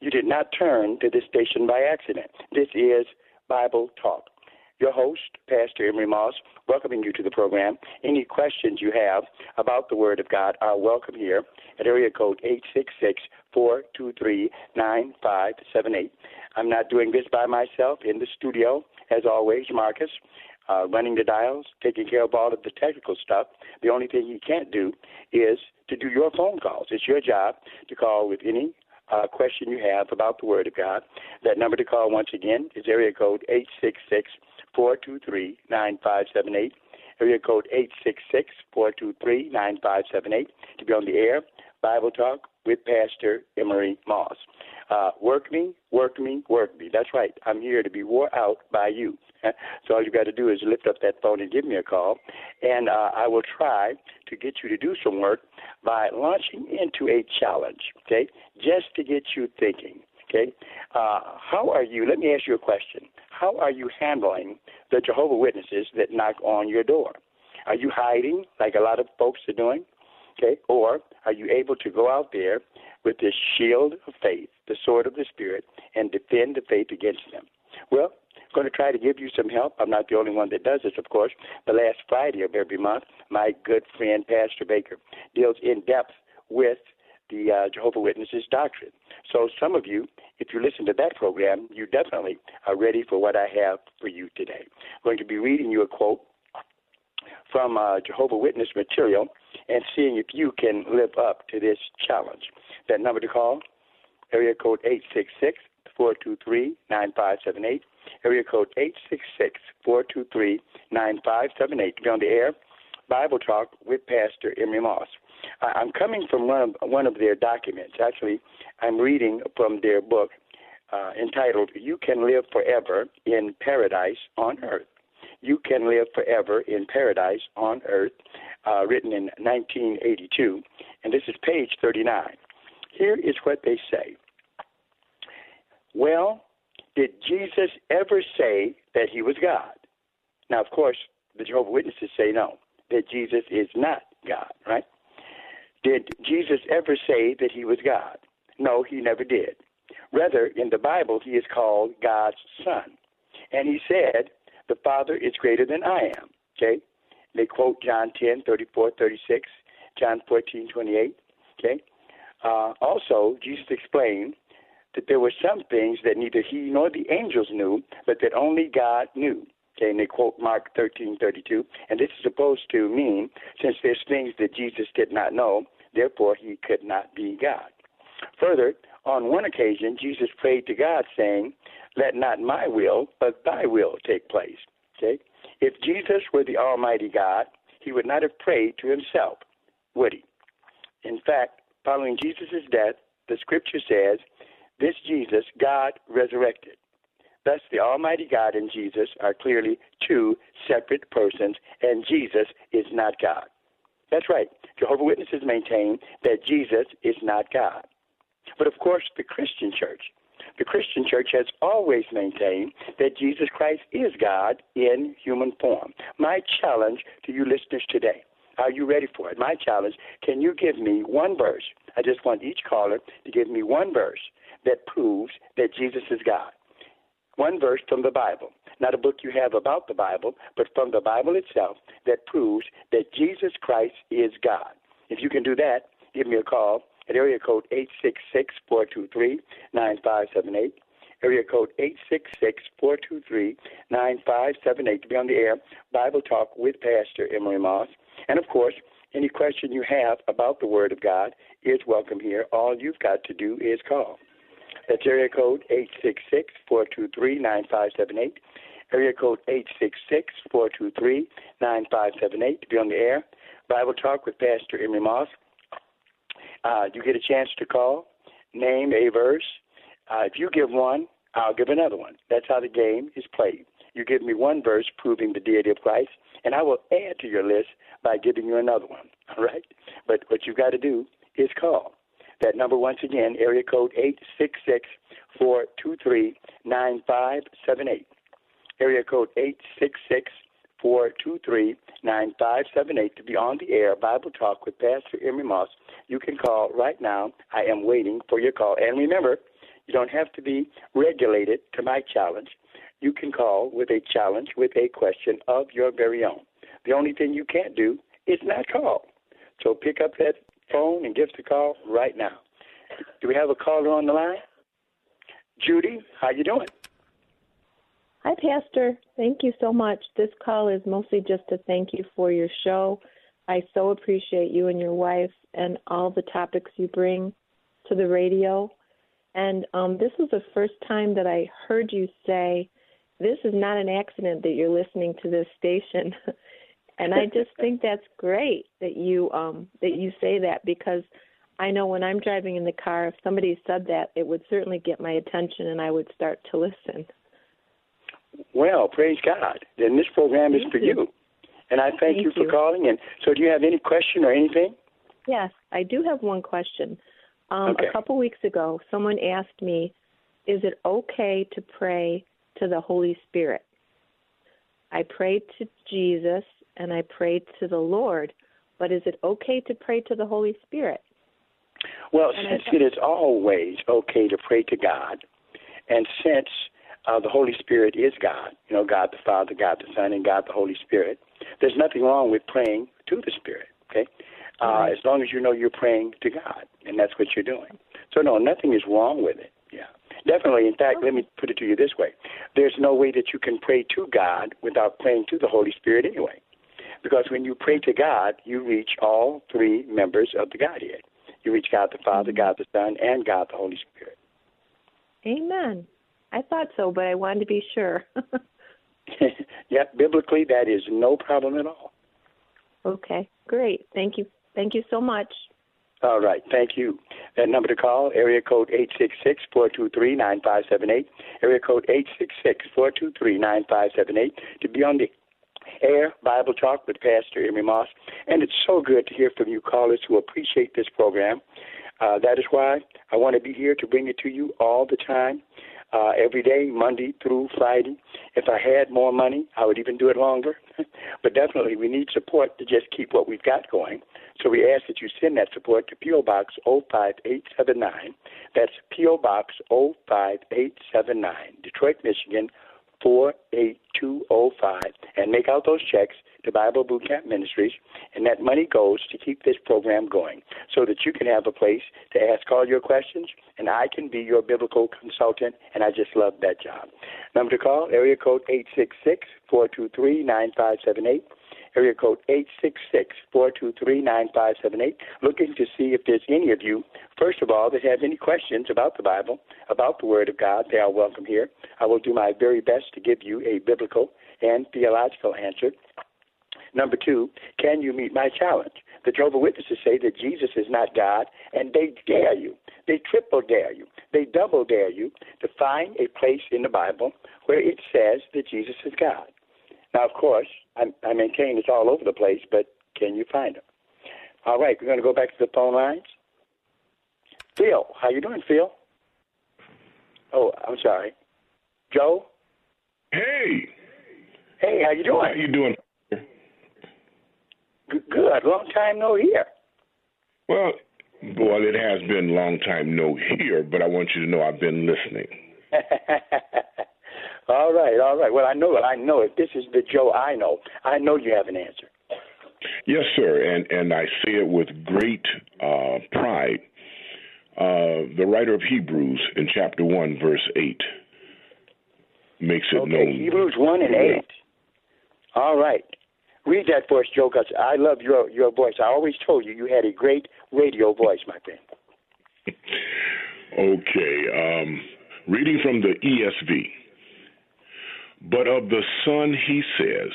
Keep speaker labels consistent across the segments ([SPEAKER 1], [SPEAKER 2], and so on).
[SPEAKER 1] You did not turn to this station by accident. This is Bible Talk. Your host, Pastor Emery Moss, welcoming you to the program. Any questions you have about the Word of God are welcome here at area code 866 423 9578. I'm not doing this by myself in the studio, as always, Marcus. Uh, running the dials, taking care of all of the technical stuff. The only thing he can't do is to do your phone calls. It's your job to call with any uh, question you have about the Word of God. That number to call once again is area code eight six six four two three nine five seven eight. Area code eight six six four two three nine five seven eight to be on the air. Bible Talk with Pastor Emery Moss. Uh, work me, work me, work me. That's right. I'm here to be wore out by you. so all you got to do is lift up that phone and give me a call, and uh, I will try to get you to do some work by launching into a challenge. Okay, just to get you thinking. Okay, uh, how are you? Let me ask you a question. How are you handling the Jehovah Witnesses that knock on your door? Are you hiding like a lot of folks are doing? Okay, or are you able to go out there with this shield of faith, the sword of the Spirit, and defend the faith against them? Well, I'm going to try to give you some help. I'm not the only one that does this, of course. The last Friday of every month, my good friend Pastor Baker deals in depth with the uh, Jehovah Witnesses doctrine. So some of you, if you listen to that program, you definitely are ready for what I have for you today. I'm going to be reading you a quote from uh, Jehovah Witness material and seeing if you can live up to this challenge. That number to call, area code 866 423 9578 area code 866-423-9578 to be on the air. Bible Talk with Pastor Emery Moss. I'm coming from one of, one of their documents. Actually, I'm reading from their book uh, entitled "You Can Live Forever in Paradise on Earth." You Can Live Forever in Paradise on Earth, uh, written in 1982, and this is page 39. Here is what they say. Well, did Jesus ever say that he was God? Now, of course, the Jehovah Witnesses say no, that Jesus is not God, right? Did Jesus ever say that he was God? No, he never did. Rather, in the Bible, he is called God's Son. And he said, The Father is greater than I am. Okay? They quote John 10, 34, 36, John 14, 28. Okay? Uh, also, Jesus explained that there were some things that neither he nor the angels knew, but that only God knew. Okay, and they quote Mark 13:32, and this is supposed to mean since there's things that Jesus did not know, therefore he could not be God. Further, on one occasion, Jesus prayed to God, saying, "Let not my will, but Thy will take place." Okay, if Jesus were the Almighty God, he would not have prayed to himself, would he? In fact, following Jesus' death, the Scripture says this Jesus, God resurrected. Thus, the Almighty God and Jesus are clearly two separate persons, and Jesus is not God. That's right. Jehovah Witnesses maintain that Jesus is not God. But of course, the Christian church, the Christian church has always maintained that Jesus Christ is God in human form. My challenge to you listeners today, are you ready for it? My challenge, can you give me one verse? I just want each caller to give me one verse that proves that Jesus is God. One verse from the Bible, not a book you have about the Bible, but from the Bible itself that proves that Jesus Christ is God. If you can do that, give me a call at area code 866-423-9578. Area code 866-423-9578 to be on the air. Bible Talk with Pastor Emery Moss. And of course, any question you have about the Word of God is welcome here. All you've got to do is call. That's area code 866-423-9578. Area code 866-423-9578 to be on the air. Bible Talk with Pastor Emery Moss. Uh, you get a chance to call, name a verse. Uh, if you give one, I'll give another one. That's how the game is played. You give me one verse proving the deity of Christ, and I will add to your list by giving you another one. All right? But what you've got to do is call. That number, once again, area code 866 423 9578. Area code 866 423 9578 to be on the air Bible Talk with Pastor Emery Moss. You can call right now. I am waiting for your call. And remember, you don't have to be regulated to my challenge. You can call with a challenge, with a question of your very own. The only thing you can't do is not call. So pick up that phone and give us a call right now. Do we have a caller on the line? Judy, how you doing?
[SPEAKER 2] Hi, Pastor. Thank you so much. This call is mostly just to thank you for your show. I so appreciate you and your wife and all the topics you bring to the radio. And um, this was the first time that I heard you say, "This is not an accident that you're listening to this station." and I just think that's great that you um, that you say that because I know when I'm driving in the car, if somebody said that, it would certainly get my attention, and I would start to listen.
[SPEAKER 1] Well, praise God. Then this program
[SPEAKER 2] thank
[SPEAKER 1] is for
[SPEAKER 2] you.
[SPEAKER 1] you. And I thank,
[SPEAKER 2] Thank
[SPEAKER 1] you for
[SPEAKER 2] you.
[SPEAKER 1] calling. And so, do you have any question or anything?
[SPEAKER 2] Yes, I do have one question. Um,
[SPEAKER 1] Okay.
[SPEAKER 2] A couple weeks ago, someone asked me, "Is it okay to pray to the Holy Spirit?" I prayed to Jesus and I prayed to the Lord, but is it okay to pray to the Holy Spirit?
[SPEAKER 1] Well,
[SPEAKER 2] And
[SPEAKER 1] since
[SPEAKER 2] thought-
[SPEAKER 1] it is always okay to pray to God, and since uh, the Holy Spirit is God, you know, God the Father, God the Son, and God the Holy Spirit, there's nothing wrong with praying to the Spirit, okay? Uh,
[SPEAKER 2] Right.
[SPEAKER 1] As long as you know you're praying to God, and that's what you're doing. So, no, nothing is wrong with it. Yeah. Definitely. In fact, let me put it to you this way there's no way that you can pray to God without praying to the Holy Spirit anyway. Because when you pray to God, you reach all three members of the Godhead. You reach God the Father, God the Son, and God the Holy Spirit.
[SPEAKER 2] Amen. I thought so, but I wanted to be sure.
[SPEAKER 1] yep, biblically, that is no problem at all.
[SPEAKER 2] okay, great. Thank you. Thank you so much.
[SPEAKER 1] All right, thank you. That number to call, area code 866-423-9578, area code 866-423-9578 to be on the air Bible Talk with Pastor Emery Moss. And it's so good to hear from you callers who appreciate this program. Uh, that is why I want to be here to bring it to you all the time, uh, every day, Monday through Friday. If I had more money, I would even do it longer. but definitely, we need support to just keep what we've got going. So we ask that you send that support to P.O. Box 05879. That's P.O. Box 05879, Detroit, Michigan 48205, and make out those checks to Bible Boot Camp Ministries, and that money goes to keep this program going so that you can have a place to ask all your questions, and I can be your biblical consultant, and I just love that job. Number to call, area code 866 423 9578 area code 866-423-9578, looking to see if there's any of you, first of all, that have any questions about the Bible, about the Word of God. They are welcome here. I will do my very best to give you a biblical and theological answer. Number two, can you meet my challenge? The Jehovah Witnesses say that Jesus is not God, and they dare you. They triple dare you. They double dare you to find a place in the Bible where it says that Jesus is God. Now, of course, I, I maintain it's all over the place, but can you find them? All right, we're going to go back to the phone lines. Phil, how you doing, Phil? Oh, I'm sorry. Joe?
[SPEAKER 3] Hey,
[SPEAKER 1] Hey, how you doing?
[SPEAKER 3] how you doing?
[SPEAKER 1] G- good. Long time no hear.
[SPEAKER 3] Well, well, it has been long time no hear, but I want you to know I've been listening.
[SPEAKER 1] all right, all right. Well, I know, it. I know. it. this is the Joe I know, I know you have an answer.
[SPEAKER 3] Yes, sir, and and I say it with great uh, pride uh, the writer of Hebrews in chapter 1, verse 8 makes it
[SPEAKER 1] okay,
[SPEAKER 3] known.
[SPEAKER 1] Hebrews 1 and 8. All right. Read that for us, Joe, because I love your, your voice. I always told you you had a great radio voice, my friend.
[SPEAKER 3] okay. Um, reading from the ESV. But of the Son he says,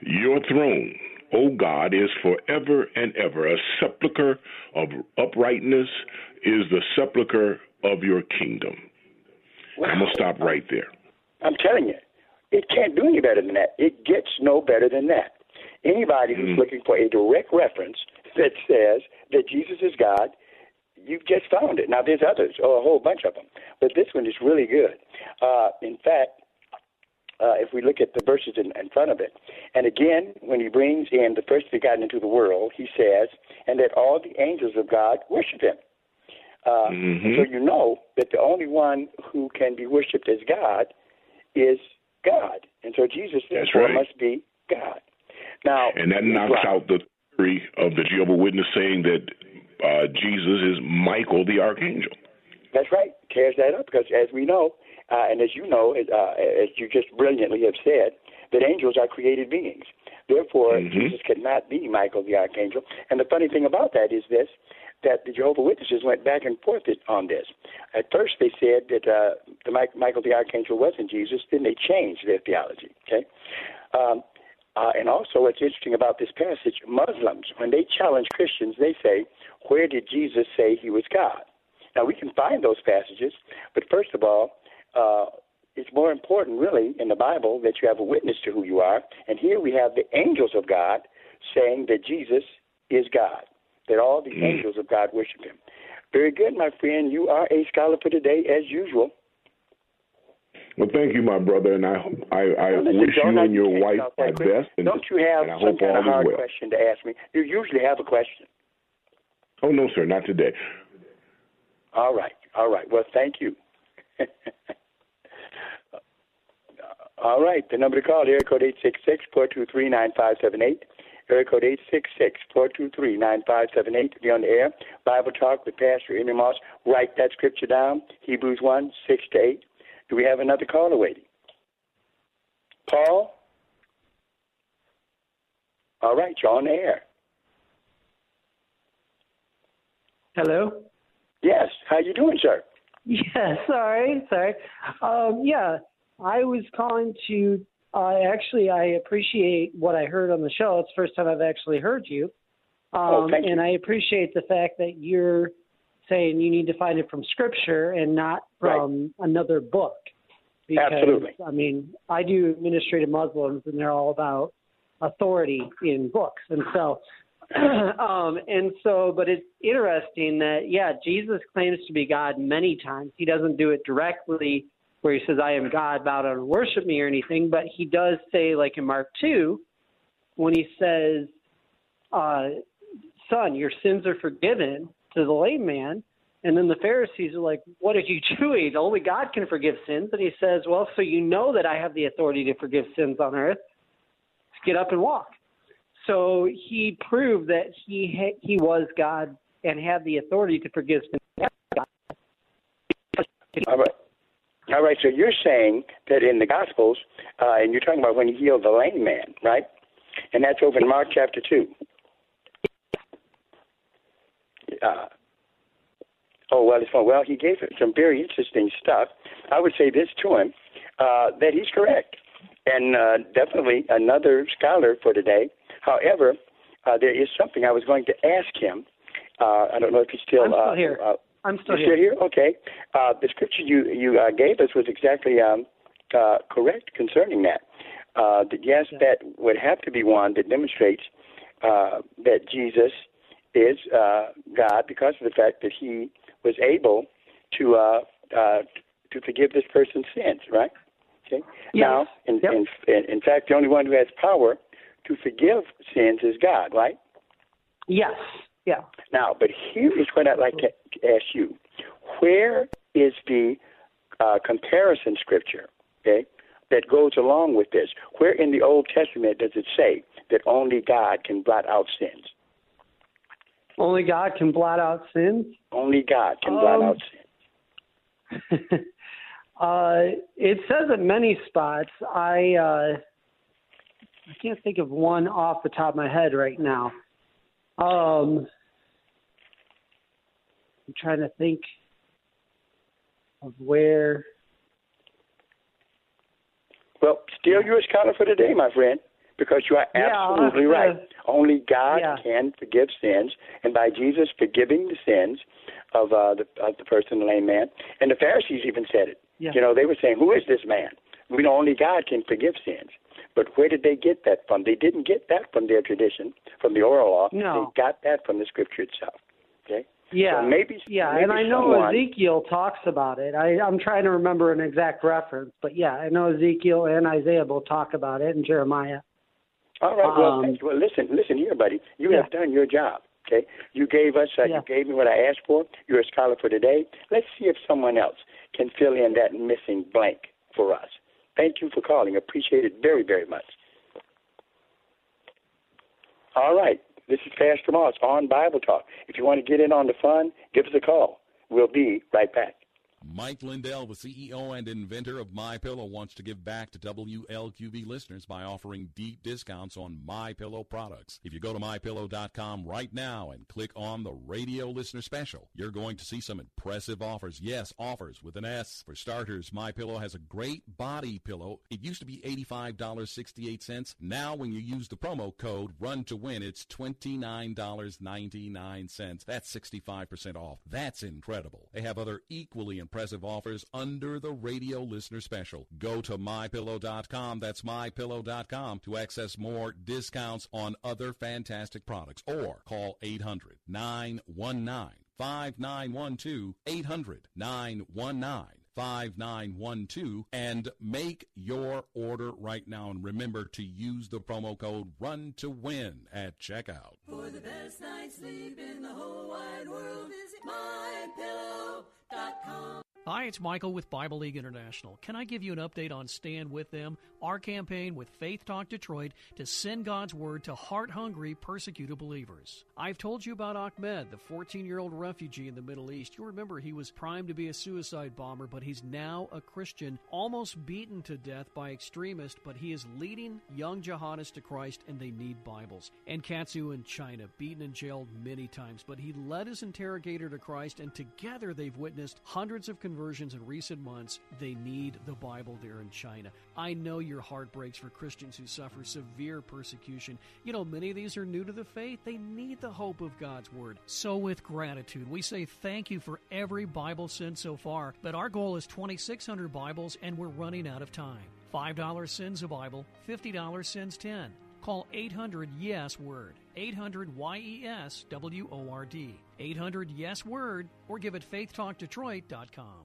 [SPEAKER 3] Your throne, O God, is forever and ever. A sepulchre of uprightness is the sepulchre of your kingdom. Wow. I'm going to stop right there.
[SPEAKER 1] I'm telling you, it can't do any better than that. It gets no better than that. Anybody who's mm-hmm. looking for a direct reference that says that Jesus is God, you've just found it. Now, there's others, or a whole bunch of them, but this one is really good. Uh, in fact, uh, if we look at the verses in, in front of it. And again, when he brings in the first begotten into the world, he says, and that all the angels of God worship him. Uh, mm-hmm. So you know that the only one who can be worshipped as God is God. And so Jesus therefore
[SPEAKER 3] right.
[SPEAKER 1] must be God. Now,
[SPEAKER 3] and that knocks right. out the theory of the Jehovah Witness saying that uh, Jesus is Michael the archangel.
[SPEAKER 1] That's right. Tears that up because, as we know, uh, and as you know, uh, as you just brilliantly have said, that angels are created beings. Therefore, mm-hmm. Jesus could not be Michael the archangel. And the funny thing about that is this: that the Jehovah Witnesses went back and forth on this. At first, they said that uh, the Michael the archangel wasn't Jesus. Then they changed their theology. Okay. Um, uh, and also, what's interesting about this passage, Muslims, when they challenge Christians, they say, Where did Jesus say he was God? Now, we can find those passages, but first of all, uh, it's more important, really, in the Bible that you have a witness to who you are. And here we have the angels of God saying that Jesus is God, that all the mm. angels of God worship him. Very good, my friend. You are a scholar for today, as usual.
[SPEAKER 3] Well, thank you, my brother, and I I, I
[SPEAKER 1] well,
[SPEAKER 3] wish
[SPEAKER 1] you
[SPEAKER 3] and your wife my best.
[SPEAKER 1] And, Don't you have some kind of hard
[SPEAKER 3] well.
[SPEAKER 1] question to ask me? You usually have a question.
[SPEAKER 3] Oh no, sir, not today.
[SPEAKER 1] All right, all right. Well, thank you. All right. The number to call, area code 866-423-9578. Area code 866-423-9578 to be on the air. Bible Talk with Pastor Emery Moss. Write that scripture down, Hebrews 1, 6 to 8. Do we have another caller waiting? Paul? All right, you're on the air.
[SPEAKER 4] Hello?
[SPEAKER 1] Yes. How you doing, sir?
[SPEAKER 4] Yeah, sorry, sorry. Um, yeah, I was calling to. Uh, actually, I appreciate what I heard on the show. It's the first time I've actually heard you.
[SPEAKER 1] Um, oh, thank
[SPEAKER 4] you. And I appreciate the fact that you're saying you need to find it from Scripture and not from right. another book. Because,
[SPEAKER 1] Absolutely.
[SPEAKER 4] I mean, I do administrative Muslims, and they're all about authority in books, and so um, and so, but it's interesting that, yeah, Jesus claims to be God many times. He doesn't do it directly where he says, I am God, bow down and worship me or anything, but he does say, like in Mark 2, when he says, uh, Son, your sins are forgiven to the lame man. And then the Pharisees are like, What are you doing? Only God can forgive sins. And he says, Well, so you know that I have the authority to forgive sins on earth. Get up and walk. So he proved that he ha- he was God and had the authority to forgive sins.
[SPEAKER 1] All right. So you're saying that in the Gospels, uh, and you're talking about when he healed the lame man, right? And that's over in Mark chapter two. Uh, oh well, it's fun. Well, he gave some very interesting stuff. I would say this to him uh, that he's correct, and uh, definitely another scholar for today However, uh, there is something I was going to ask him. Uh, I don't know if he's still.
[SPEAKER 4] I'm still
[SPEAKER 1] uh,
[SPEAKER 4] here.
[SPEAKER 1] Uh,
[SPEAKER 4] I'm still
[SPEAKER 1] here. Still here? Okay. Uh, the scripture you you uh, gave us was exactly um, uh, correct concerning that. Uh, that yes, yeah. that would have to be one that demonstrates uh, that Jesus is uh, God because of the fact that He was able to uh, uh, to forgive this person's sins. Right? Okay.
[SPEAKER 4] Yes.
[SPEAKER 1] Now, in,
[SPEAKER 4] yep.
[SPEAKER 1] in, in fact, the only one who has power to forgive sins is God, right?
[SPEAKER 4] Yes. Yeah.
[SPEAKER 1] Now, but here is what I'd like to ask you: Where is the uh, comparison scripture? Okay, that goes along with this. Where in the Old Testament does it say that only God can blot out sins?
[SPEAKER 4] Only God can blot out sins.
[SPEAKER 1] Only God can blot
[SPEAKER 4] Um,
[SPEAKER 1] out sins.
[SPEAKER 4] uh, it says in many spots. I uh, I can't think of one off the top of my head right now. Um, I'm trying to think of where.
[SPEAKER 1] Well, still you're a scholar for today, my friend, because you are
[SPEAKER 4] Yeah,
[SPEAKER 1] absolutely
[SPEAKER 4] to-
[SPEAKER 1] right. Only God
[SPEAKER 4] Yeah.
[SPEAKER 1] can forgive sins, and by Jesus forgiving the sins of uh, the of the person, the lame man, and the Pharisees even said it.
[SPEAKER 4] Yeah.
[SPEAKER 1] You know, they were saying, "Who is this man?" We know only God can forgive sins. But where did they get that from? They didn't get that from their tradition, from the oral law.
[SPEAKER 4] No.
[SPEAKER 1] They got that from the Scripture itself. Okay.
[SPEAKER 4] Yeah,
[SPEAKER 1] So maybe-
[SPEAKER 4] yeah,
[SPEAKER 1] maybe
[SPEAKER 4] and I know
[SPEAKER 1] someone-
[SPEAKER 4] Ezekiel talks about it. I, I'm trying to remember an exact reference, but yeah, I know Ezekiel and Isaiah both talk about it, and Jeremiah.
[SPEAKER 1] All right. Well,
[SPEAKER 4] Um.
[SPEAKER 1] Well, listen, listen here, buddy. You
[SPEAKER 4] Yeah.
[SPEAKER 1] have done your job. Okay. You gave us. Uh,
[SPEAKER 4] Yeah.
[SPEAKER 1] You gave me what I asked for. You're a scholar for today. Let's see if someone else can fill in that missing blank for us. Thank you for calling. Appreciate it very, very much. All right. This is Pastor Moss on Bible Talk. If you want to get in on the fun, give us a call. We'll be right back.
[SPEAKER 5] Mike Lindell, the CEO and inventor of My Pillow, wants to give back to WLQV listeners by offering deep discounts on My Pillow products. If you go to mypillow.com right now and click on the radio listener special, you're going to see some impressive offers. Yes, offers with an S. For starters, My Pillow has a great body pillow. It used to be $85.68. Now when you use the promo code RUN to win, it's $29.99. That's 65% off. That's incredible. They have other equally impressive offers under the radio listener special. Go to mypillow.com. That's mypillow.com to access more discounts on other fantastic products or call 800 919 5912 800 919 5912 and make your order right now and remember to use the promo code run to win at checkout
[SPEAKER 6] For the best night's sleep in the whole wide world, visit mypillow.com.
[SPEAKER 7] Hi, it's Michael with Bible League International. Can I give you an update on Stand With Them, our campaign with Faith Talk Detroit to send God's Word to heart hungry, persecuted believers? I've told you about Ahmed, the 14 year old refugee in the Middle East. You remember he was primed to be a suicide bomber, but he's now a Christian, almost beaten to death by extremists, but he is leading young jihadists to Christ and they need Bibles. And Katsu in China, beaten and jailed many times, but he led his interrogator to Christ, and together they've witnessed hundreds of conversions in recent months. They need the Bible there in China. I know your heart breaks for Christians who suffer severe persecution. You know, many of these are new to the faith. They need the hope of God's Word. So, with gratitude, we say thank you for every Bible sent so far, but our goal is 2,600 Bibles, and we're running out of time. $5 sends a Bible, $50 sends 10. Call 800 Yes Word, 800 Y E S W O R D, 800 Yes Word, or give it faithtalkdetroit.com.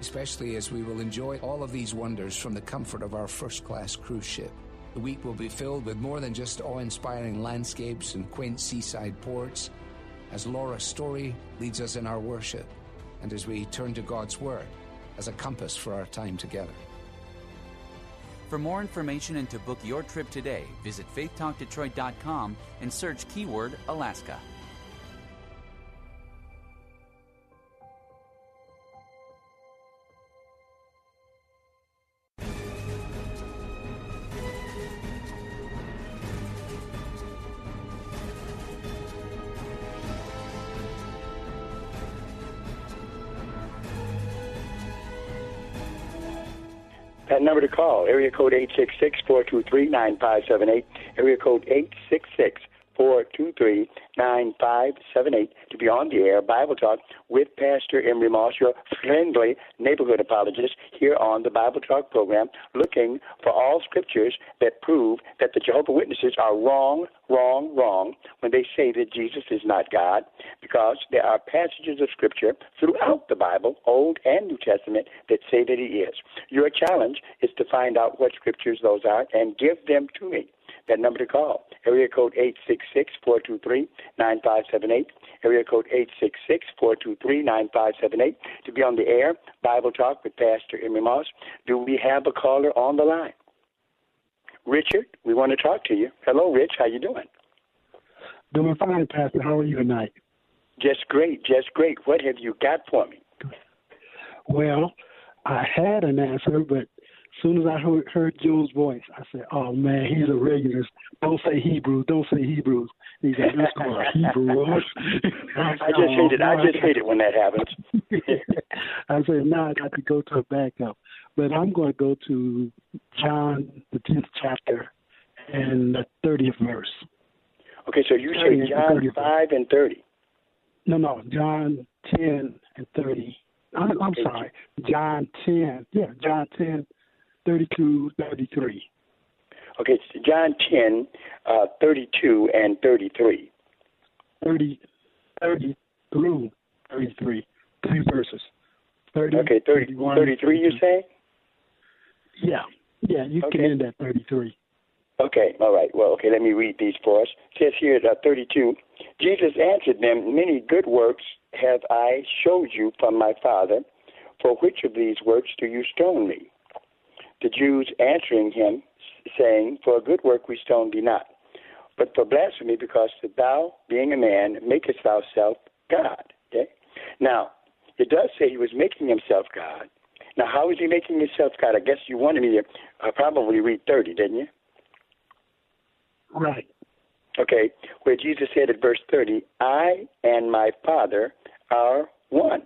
[SPEAKER 8] especially as we will enjoy all of these wonders from the comfort of our first class cruise ship. The week will be filled with more than just awe inspiring landscapes and quaint seaside ports, as Laura Story leads us in our worship, and as we turn to God's Word as a compass for our time together.
[SPEAKER 9] For more information and to book your trip today, visit faithtalkdetroit.com and search keyword Alaska.
[SPEAKER 1] Number to call, area code 866-423-9578, area code 423 9578 to be on the air Bible Talk with Pastor Emery Moss, your friendly neighborhood apologist here on the Bible Talk program, looking for all scriptures that prove that the Jehovah Witnesses are wrong, wrong, wrong when they say that Jesus is not God, because there are passages of scripture throughout the Bible, Old and New Testament, that say that He is. Your challenge is to find out what scriptures those are and give them to me. That number to call, area code 866-423-9578, area code 866-423-9578 to be on the air, Bible Talk with Pastor Emery Moss. Do we have a caller on the line? Richard, we want to talk to you. Hello, Rich. How you doing?
[SPEAKER 10] Doing fine, Pastor. How are you tonight?
[SPEAKER 1] Just great, just great. What have you got for me?
[SPEAKER 10] Well, I had an answer, but soon as I heard, heard Joe's voice, I said, "Oh man, he's a regular. Don't say Hebrews. Don't say Hebrews." He said, "Let's go to Hebrews."
[SPEAKER 1] I, I just hate it. I just hate it when that happens.
[SPEAKER 10] I said, "Now I got to go to a backup," but I'm going to go to John the tenth chapter and the thirtieth verse.
[SPEAKER 1] Okay, so you say John five and thirty.
[SPEAKER 10] No, no, John ten and thirty. I'm, I'm sorry, John ten. Yeah, John ten 32, 33.
[SPEAKER 1] Okay, John 10, uh, 32 and 33.
[SPEAKER 10] 30, 30 through 33. Three verses. 30,
[SPEAKER 1] okay, 30, 33 you say?
[SPEAKER 10] Yeah. Yeah, you
[SPEAKER 1] okay.
[SPEAKER 10] can end at 33.
[SPEAKER 1] Okay, all right. Well, okay, let me read these for us. It says here at uh, 32, Jesus answered them, Many good works have I showed you from my Father. For which of these works do you stone me? The Jews answering him, saying, For a good work we stone thee not, but for blasphemy, because that thou, being a man, makest thyself God. Okay? Now, it does say he was making himself God. Now, how is he making himself God? I guess you wanted me to uh, probably read 30, didn't you?
[SPEAKER 10] Right.
[SPEAKER 1] Okay, where Jesus said at verse 30, I and my Father are one.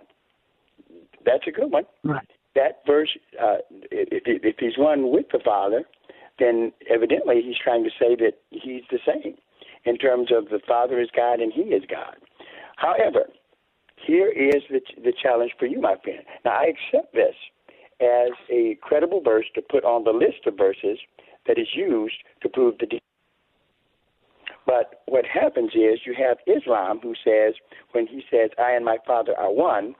[SPEAKER 1] That's a good one.
[SPEAKER 10] Right
[SPEAKER 1] that verse, uh, if, if he's one with the Father, then evidently he's trying to say that he's the same in terms of the Father is God and he is God. However, here is the, the challenge for you, my friend. Now, I accept this as a credible verse to put on the list of verses that is used to prove the but what happens is you have Islam who says, when he says, I and my Father are one,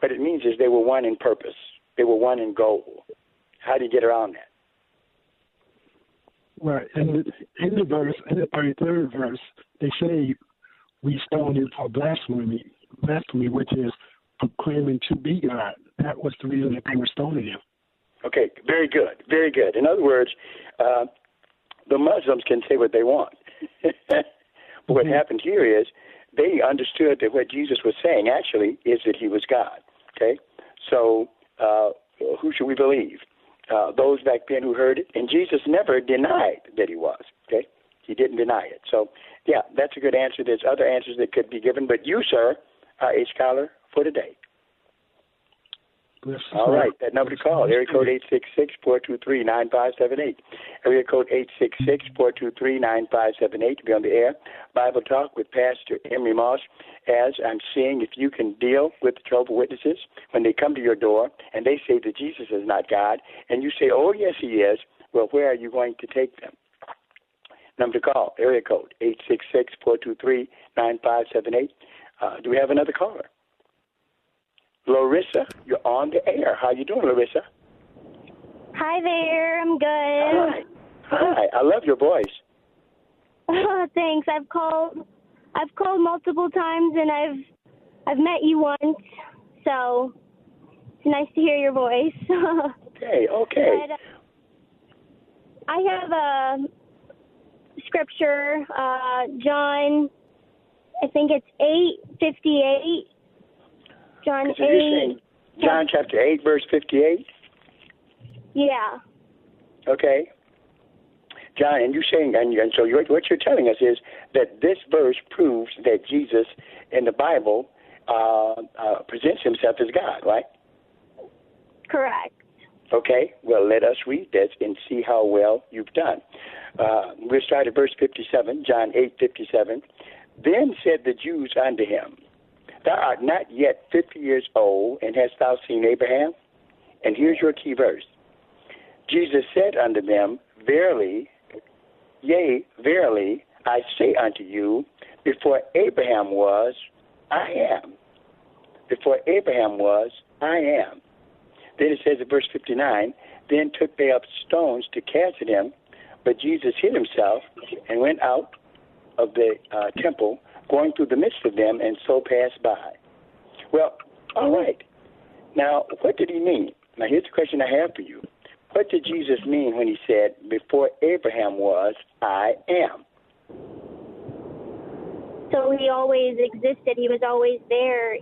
[SPEAKER 1] what it means is they were one in purpose. They were one in goal. How do you get around that?
[SPEAKER 10] Right. In the, in the verse, in the 33rd verse, they say we stone him for blasphemy, blasphemy, which is proclaiming to be God. That was the reason that they were stoning him.
[SPEAKER 1] Okay, very good, very good. In other words, uh, the Muslims can say what they want. but what mm-hmm. happened here is they understood that what Jesus was saying actually is that he was God. Okay? So uh, who should we believe? Uh, those back then who heard it, and Jesus never denied that he was. Okay, he didn't deny it. So, yeah, that's a good answer. There's other answers that could be given, but you, sir, are a scholar for today. All right, that number to call, area code 866-423-9578. Area code 866-423-9578 to be on the air. Bible Talk with Pastor Emery Moss as I'm seeing if you can deal with the Jehovah Witnesses when they come to your door and they say that Jesus is not God, and you say, oh, yes, he is, well, where are you going to take them? Number to call, area code 866-423-9578. Uh, do we have another caller? Larissa, you're on the air. How you doing, Larissa?
[SPEAKER 11] Hi there. I'm good.
[SPEAKER 1] Hi. Hi. I love your voice.
[SPEAKER 11] Oh, thanks. I've called I've called multiple times and I've I've met you once. So it's nice to hear your voice.
[SPEAKER 1] okay, okay. But, uh,
[SPEAKER 11] I have a scripture, uh, John I think it's eight fifty eight John 8.
[SPEAKER 1] John chapter 8, verse 58?
[SPEAKER 11] Yeah.
[SPEAKER 1] Okay. John, and you're saying, and, and so you're, what you're telling us is that this verse proves that Jesus in the Bible uh, uh, presents himself as God, right?
[SPEAKER 11] Correct.
[SPEAKER 1] Okay, well, let us read this and see how well you've done. uh, we'll start at verse 57, John 8 57. Then said the Jews unto him, Thou art not yet 50 years old, and hast thou seen Abraham? And here's your key verse Jesus said unto them, Verily, yea, verily, I say unto you, before Abraham was, I am. Before Abraham was, I am. Then it says in verse 59, Then took they up stones to cast at him, but Jesus hid himself and went out of the uh, temple, going through the midst of them, and so passed by. Well, all right. Now, what did he mean? Now, here's the question I have for you. What did Jesus mean when he said, Before Abraham was, I am?
[SPEAKER 11] So he always existed. He was always there.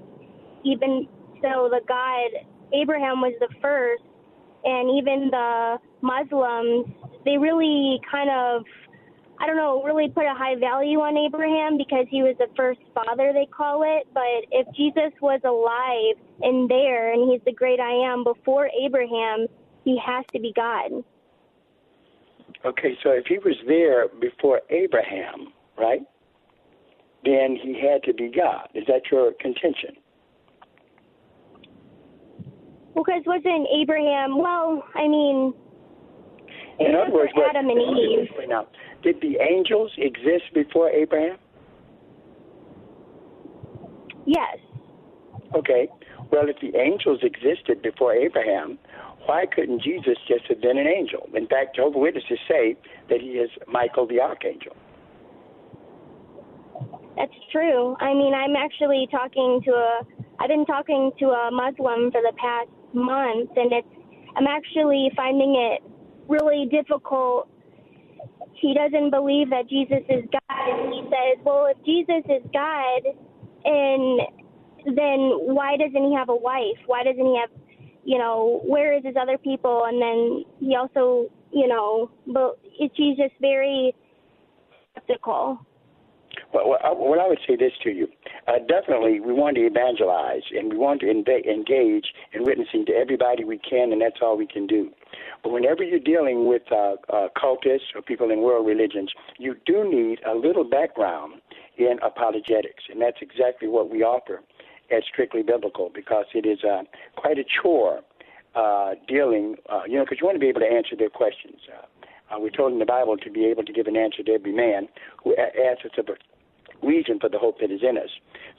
[SPEAKER 11] Even so, the God, Abraham was the first, and even the Muslims, they really kind of, I don't know, really put a high value on Abraham because he was the first father, they call it. But if Jesus was alive and there, and he's the great I am before Abraham, he has to be God.
[SPEAKER 1] Okay, so if he was there before Abraham, right, then he had to be God. Is that your contention?
[SPEAKER 11] Because wasn't Abraham, well, I mean,
[SPEAKER 1] In other words,
[SPEAKER 11] Adam and Eve.
[SPEAKER 1] Now, did the angels exist before Abraham?
[SPEAKER 11] Yes.
[SPEAKER 1] Okay. Well, if the angels existed before Abraham, why couldn't Jesus just have been an angel? In fact, Jehovah's Witnesses say that he is Michael the archangel.
[SPEAKER 11] That's true. I mean, I'm actually talking to a. I've been talking to a Muslim for the past month, and it's. I'm actually finding it really difficult. He doesn't believe that Jesus is God, and he says, "Well, if Jesus is God, and then why doesn't he have a wife? Why doesn't he have, you know, where is his other people? And then he also, you know, but it's he's just very skeptical."
[SPEAKER 1] Well, well, I- would say this to you. Uh, definitely, we want to evangelize and we want to engage in witnessing to everybody we can, and that's all we can do. But whenever you're dealing with uh, uh, cultists or people in world religions, you do need a little background in apologetics, and that's exactly what we offer at Strictly Biblical because it is uh, quite a chore uh, dealing, uh, you know, because you want to be able to answer their questions. Uh, uh, we're told in the Bible to be able to give an answer to every man who asks us of a for the hope that is in us.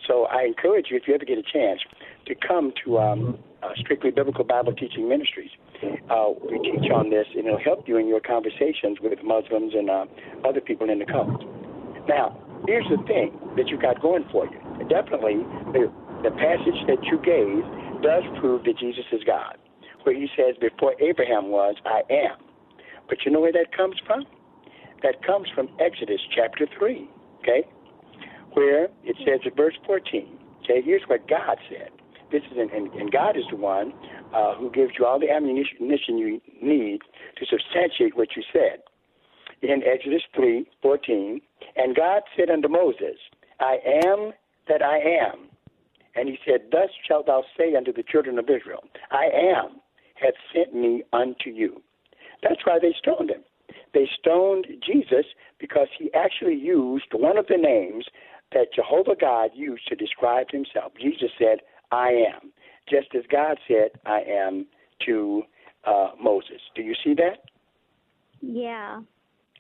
[SPEAKER 1] So I encourage you, if you ever get a chance, to come to um, uh, Strictly Biblical Bible Teaching Ministries. Uh, we teach on this, and it'll help you in your conversations with Muslims and uh, other people in the cult. Now, here's the thing that you got going for you. Definitely, the, the passage that you gave does prove that Jesus is God, where he says, Before Abraham was, I am. But you know where that comes from? That comes from Exodus chapter 3, okay? Where it says in verse 14, okay, here's what God said. This is an, and, and God is the one uh, who gives you all the ammunition you need to substantiate what you said. In Exodus 3, 14, and God said unto Moses, I am that I am. And he said, Thus shalt thou say unto the children of Israel, I am, hath sent me unto you. That's why they stoned him. They stoned Jesus because he actually used one of the names that Jehovah God used to describe himself. Jesus said, I am, just as God said, I am to uh, Moses. Do you see that?
[SPEAKER 11] Yeah.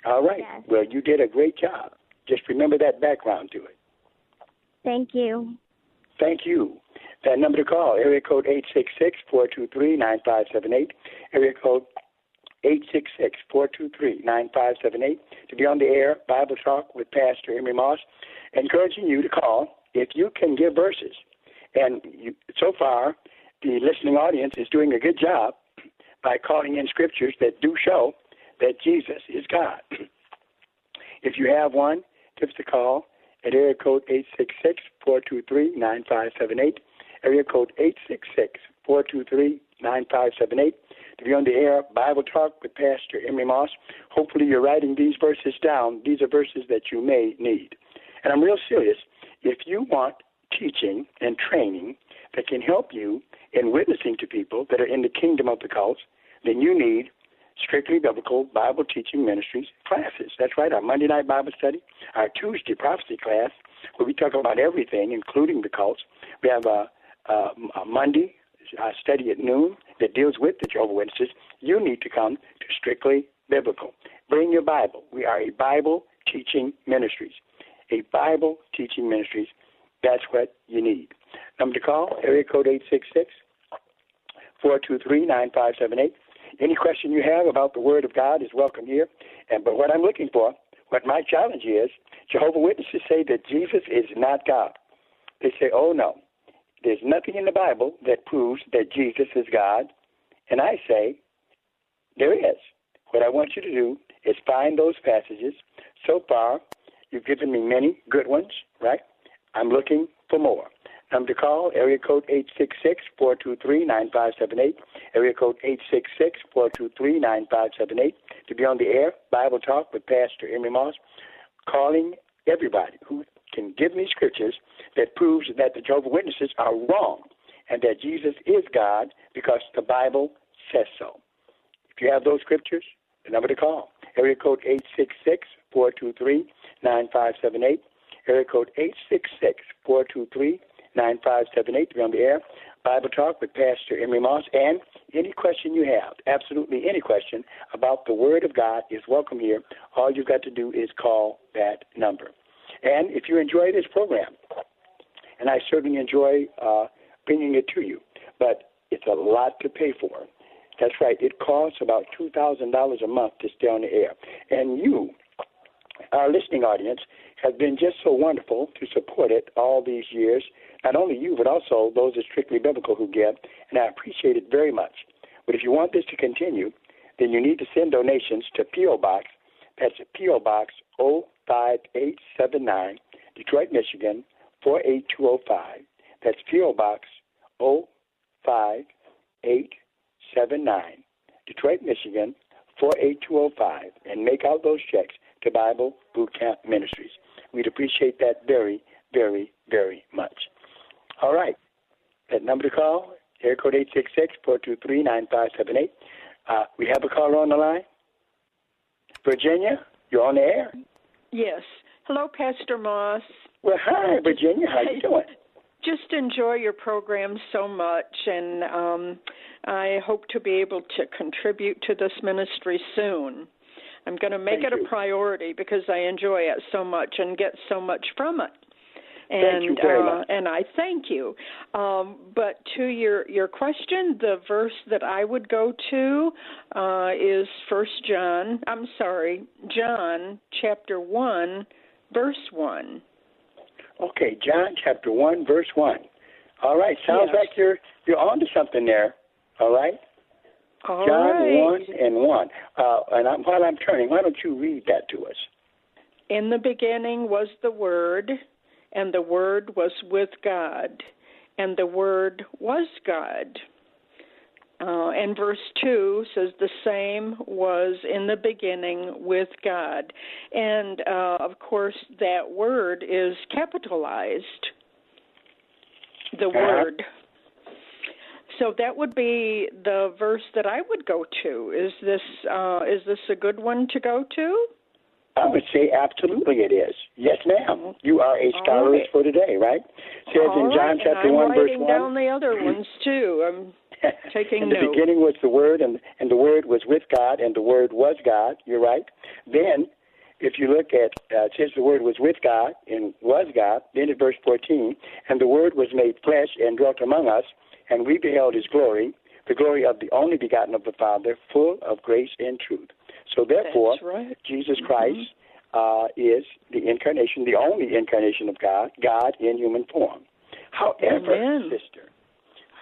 [SPEAKER 1] All right.
[SPEAKER 11] Yes.
[SPEAKER 1] Well, you did a great job. Just remember that background to it.
[SPEAKER 11] Thank you.
[SPEAKER 1] Thank you. That number to call, area code 866-423-9578, area code 866-423-9578 to be on the air, Bible Talk with Pastor Emery Moss, encouraging you to call if you can give verses. And you, so far, the listening audience is doing a good job by calling in scriptures that do show that Jesus is God. if you have one, give us a call at area code 866-423-9578, area code 866-423-9578 to be on the air, Bible Talk with Pastor Emery Moss. Hopefully you're writing these verses down. These are verses that you may need. And I'm real serious. If you want teaching and training that can help you in witnessing to people that are in the kingdom of the cults, then you need Strictly Biblical Bible Teaching Ministries classes. That's right, our Monday night Bible study, our Tuesday prophecy class, where we talk about everything, including the cults. We have a, a, a Monday uh, study at noon that deals with the Jehovah Witnesses. You need to come to Strictly Biblical. Bring your Bible. We are a Bible teaching ministries. A Bible teaching ministries. That's what you need. Number to call, area code 866 423 9578. Any question you have about the Word of God is welcome here. And But what I'm looking for, what my challenge is, Jehovah Witnesses say that Jesus is not God. They say, oh no, there's nothing in the Bible that proves that Jesus is God. And I say, there is. What I want you to do is find those passages. So far, you've given me many good ones, right? I'm looking for more. Number to call, area code 866-423-9578, area code 866-423-9578, to be on the air, Bible Talk with Pastor Emery Moss, calling everybody who can give me scriptures that proves that the Jehovah Witnesses are wrong and that Jesus is God because the Bible says so. If you have those scriptures, the number to call, area code 866-423-9578, area code 866-423 9578 to be on the air. Bible Talk with Pastor Emery Moss. And any question you have, absolutely any question about the Word of God is welcome here. All you've got to do is call that number. And if you enjoy this program, and I certainly enjoy uh, bringing it to you, but it's a lot to pay for. That's right. It costs about $2,000 a month to stay on the air. And you, our listening audience, have been just so wonderful to support it all these years not only you, but also those are strictly biblical who give, and I appreciate it very much. But if you want this to continue, then you need to send donations to P.O. Box. That's P.O. Box 05879, Detroit, Michigan 48205. That's P.O. Box 05879, Detroit, Michigan 48205, and make out those checks to Bible Boot Camp Ministries. We'd appreciate that very, very, very much. All right. That number to call, air code 866-423-9578. Uh, we have a caller on the line. Virginia, you're on the air.
[SPEAKER 12] Yes. Hello, Pastor Moss.
[SPEAKER 1] Well, hi, Virginia. How you doing?
[SPEAKER 12] Just enjoy your program so much, and um, I hope to be able to contribute to this ministry soon. I'm going to make
[SPEAKER 1] Thank
[SPEAKER 12] it
[SPEAKER 1] you.
[SPEAKER 12] a priority because I enjoy it so much and get so much from it and uh, and I thank you. Um, but to your your question, the verse that I would go to uh, is First John. I'm sorry, John chapter one, verse one.
[SPEAKER 1] Okay, John chapter 1, verse 1. All right, sounds
[SPEAKER 12] Yes.
[SPEAKER 1] like you're you're on to something there. All right?
[SPEAKER 12] All
[SPEAKER 1] John
[SPEAKER 12] right.
[SPEAKER 1] 1 and 1. Uh, and I'm, while I'm turning, why don't you read that to us?
[SPEAKER 12] In the beginning was the Word, and the Word was with God, and the Word was God. Uh, and verse 2 says, The same was in the beginning with God. And uh, of course, that word is capitalized, the
[SPEAKER 1] Uh-huh.
[SPEAKER 12] word. So that would be the verse that I would go to. Is this uh, is this a good one to go to?
[SPEAKER 1] I would say absolutely it is. Yes, ma'am. You are a
[SPEAKER 12] All
[SPEAKER 1] scholarist
[SPEAKER 12] right.
[SPEAKER 1] for today, right? Says
[SPEAKER 12] All
[SPEAKER 1] in John
[SPEAKER 12] right,
[SPEAKER 1] chapter
[SPEAKER 12] and I'm
[SPEAKER 1] 1, verse 1.
[SPEAKER 12] down the other ones too. I'm taking
[SPEAKER 1] in the beginning was the Word, and and the Word was with God, and the Word was God. You're right. Then, if you look at uh, it says the Word was with God and was God. Then in verse 14, and the Word was made flesh and dwelt among us, and we beheld His glory, the glory of the only begotten of the Father, full of grace and truth. So therefore,
[SPEAKER 12] right.
[SPEAKER 1] Jesus
[SPEAKER 12] Mhm.
[SPEAKER 1] Christ uh, is the incarnation, the only incarnation of God, God in human form. However,
[SPEAKER 12] Amen.
[SPEAKER 1] sister,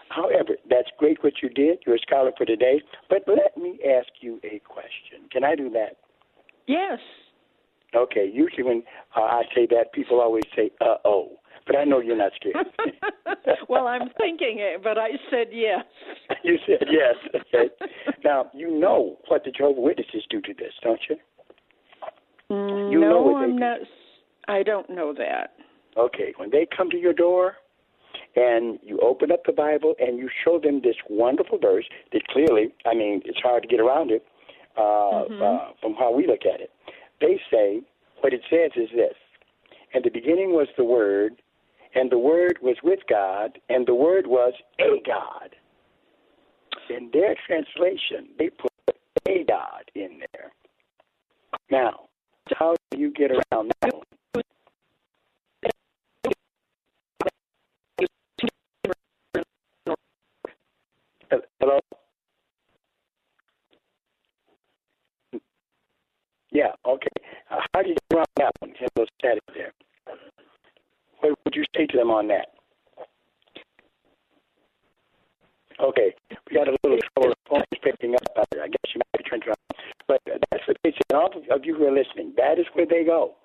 [SPEAKER 1] however, that's great what you did. You're a scholar for today. But let me ask you a question. Can I do that?
[SPEAKER 12] Yes.
[SPEAKER 1] Okay. Usually when uh, I say that, people always say, "Uh oh," but I know you're not scared.
[SPEAKER 12] well, I'm thinking it, but I said yes.
[SPEAKER 1] you said yes. Okay. now you know what the Jehovah Witnesses do to this, don't you?
[SPEAKER 12] Mm,
[SPEAKER 1] You
[SPEAKER 12] no,
[SPEAKER 1] know what they
[SPEAKER 12] I'm
[SPEAKER 1] do.
[SPEAKER 12] not. I don't know that.
[SPEAKER 1] Okay, when they come to your door and you open up the Bible and you show them this wonderful verse that clearly, I mean, it's hard to get around it. uh, mm-hmm. uh, from how we look at it. They say what it says is this: "In the beginning was the Word, and the Word was with God, and the Word was a God." In their translation, they put a God in there. Now, how do you get around that? Hello? Yeah, okay. Uh, how do you get around that one? Those static there. What would you say to them on that? Okay, we got a little trouble. The phone is picking up. I guess you might be turned around. But that's what they say. All of you who are listening, that is where they go.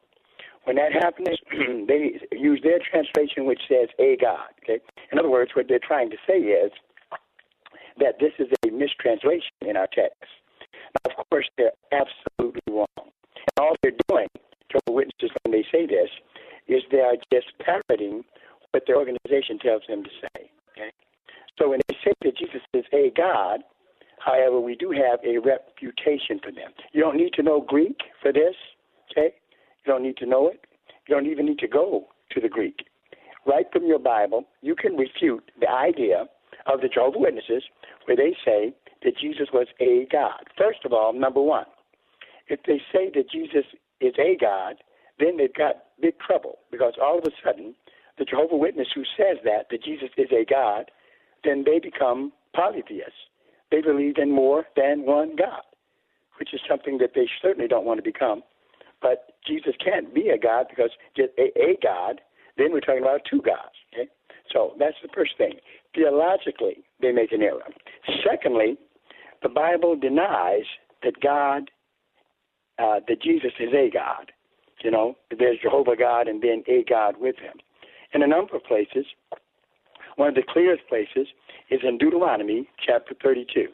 [SPEAKER 1] When that happens, they use their translation, which says "a God." Okay. In other words, what they're trying to say is that this is a mistranslation in our text. Now, of course, they're absolutely wrong. And all they're doing, Jehovah's Witnesses, when they say this, is they are just parroting what their organization tells them to say. Okay. So when they say that Jesus is a God, However, we do have a reputation for them. You don't need to know Greek for this, okay? You don't need to know it. You don't even need to go to the Greek. Right from your Bible, you can refute the idea of the Jehovah Witnesses where they say that Jesus was a God. First of all, number one, if they say that Jesus is a God, then they've got big trouble because all of a sudden, the Jehovah Witness who says that, that Jesus is a God, then they become polytheists they believe in more than one God, which is something that they certainly don't want to become. But Jesus can't be a God because just a, a God, then we're talking about two gods. Okay? So that's the first thing. Theologically, they make an error. Secondly, the Bible denies that God, uh, that Jesus is a God. You know, there's Jehovah God and then a God with him. In a number of places, one of the clearest places is in Deuteronomy chapter 32.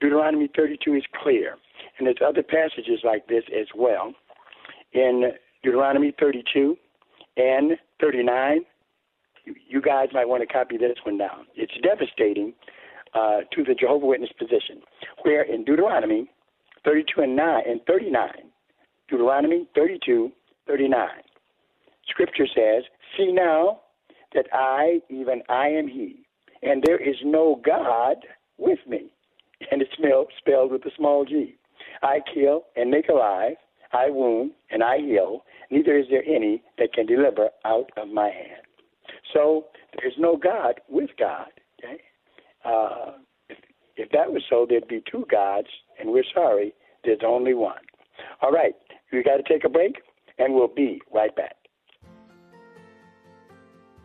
[SPEAKER 1] Deuteronomy 32 is clear, and there's other passages like this as well. In Deuteronomy 32 and 39, you guys might want to copy this one down. It's devastating uh, to the Jehovah Witness position, where in Deuteronomy 32 and 9 and 39, Deuteronomy 32, 39, Scripture says, "See now that I, even I am He, and there is no God with me. And it's spelled with a small g. I kill and make alive, I wound and I heal, neither is there any that can deliver out of my hand. So there's no God with God. Okay? Uh, if, if that was so, there'd be two gods, and we're sorry, there's only one. All right, we got to take a break, and we'll be right back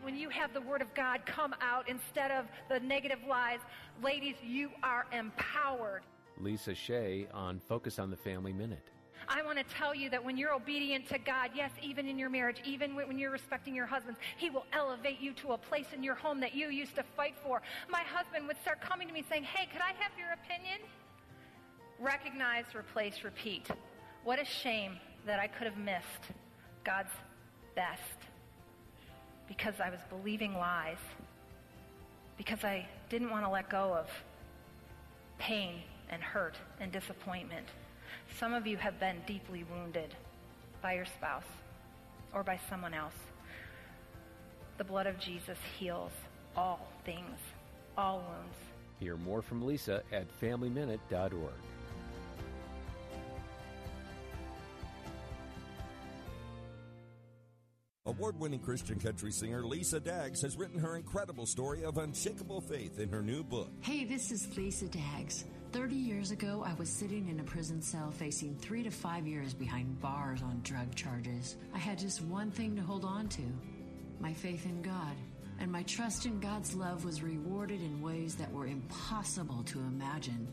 [SPEAKER 13] when you have the Word of God come out instead of the negative lies, ladies, you are empowered.
[SPEAKER 14] Lisa Shea on Focus on the Family Minute.
[SPEAKER 13] I want to tell you that when you're obedient to God, yes, even in your marriage, even when you're respecting your husband, He will elevate you to a place in your home that you used to fight for. My husband would start coming to me saying, Hey, could I have your opinion? Recognize, replace, repeat. What a shame that I could have missed God's best because I was believing lies, because I didn't want to let go of pain and hurt and disappointment. Some of you have been deeply wounded by your spouse or by someone else. The blood of Jesus heals all things, all wounds.
[SPEAKER 14] Hear more from Lisa at FamilyMinute.org.
[SPEAKER 15] Award winning Christian country singer Lisa Daggs has written her incredible story of unshakable faith in her new book.
[SPEAKER 16] Hey, this is Lisa Daggs. 30 years ago, I was sitting in a prison cell facing three to five years behind bars on drug charges. I had just one thing to hold on to my faith in God. And my trust in God's love was rewarded in ways that were impossible to imagine.